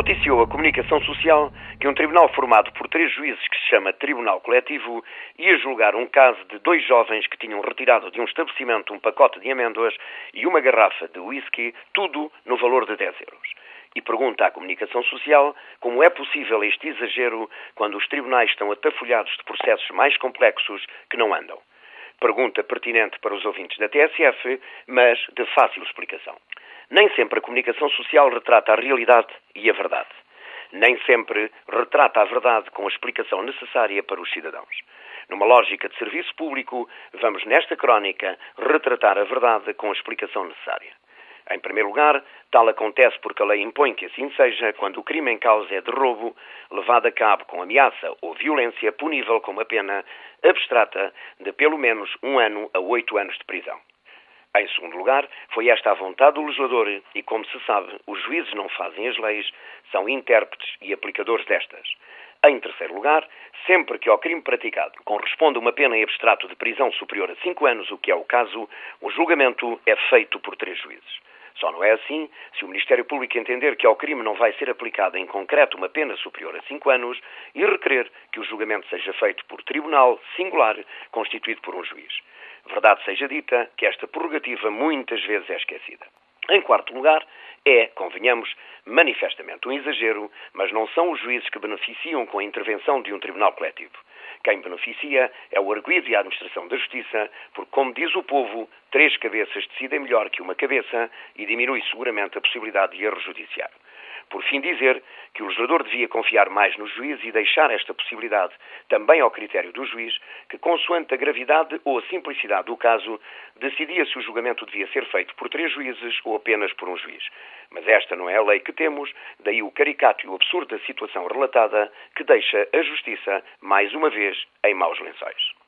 noticiou a comunicação social que um tribunal formado por três juízes, que se chama Tribunal Coletivo, ia julgar um caso de dois jovens que tinham retirado de um estabelecimento um pacote de amêndoas e uma garrafa de whisky, tudo no valor de 10 euros. E pergunta à comunicação social como é possível este exagero quando os tribunais estão atafolhados de processos mais complexos que não andam. Pergunta pertinente para os ouvintes da TSF, mas de fácil explicação. Nem sempre a comunicação social retrata a realidade e a verdade. Nem sempre retrata a verdade com a explicação necessária para os cidadãos. Numa lógica de serviço público, vamos nesta crónica retratar a verdade com a explicação necessária. Em primeiro lugar, tal acontece porque a lei impõe que assim seja quando o crime em causa é de roubo, levado a cabo com ameaça ou violência punível com uma pena abstrata de pelo menos um ano a oito anos de prisão. Em segundo lugar, foi esta a vontade do legislador e, como se sabe, os juízes não fazem as leis, são intérpretes e aplicadores destas. Em terceiro lugar, sempre que ao crime praticado corresponde uma pena em abstrato de prisão superior a cinco anos, o que é o caso, o julgamento é feito por três juízes. Só não é assim se o Ministério Público entender que ao crime não vai ser aplicada em concreto uma pena superior a cinco anos e requerer que o julgamento seja feito por tribunal singular constituído por um juiz. Verdade seja dita que esta prerrogativa muitas vezes é esquecida. Em quarto lugar, é, convenhamos, manifestamente um exagero, mas não são os juízes que beneficiam com a intervenção de um tribunal coletivo. Quem beneficia é o arguído e a administração da justiça, porque, como diz o povo, três cabeças decidem melhor que uma cabeça e diminui seguramente a possibilidade de erro judiciário. Por fim, dizer que o legislador devia confiar mais no juiz e deixar esta possibilidade também ao critério do juiz, que, consoante a gravidade ou a simplicidade do caso, decidia se o julgamento devia ser feito por três juízes ou apenas por um juiz. Mas esta não é a lei que temos, daí o caricato e o absurdo da situação relatada que deixa a justiça, mais uma vez, em maus lençóis.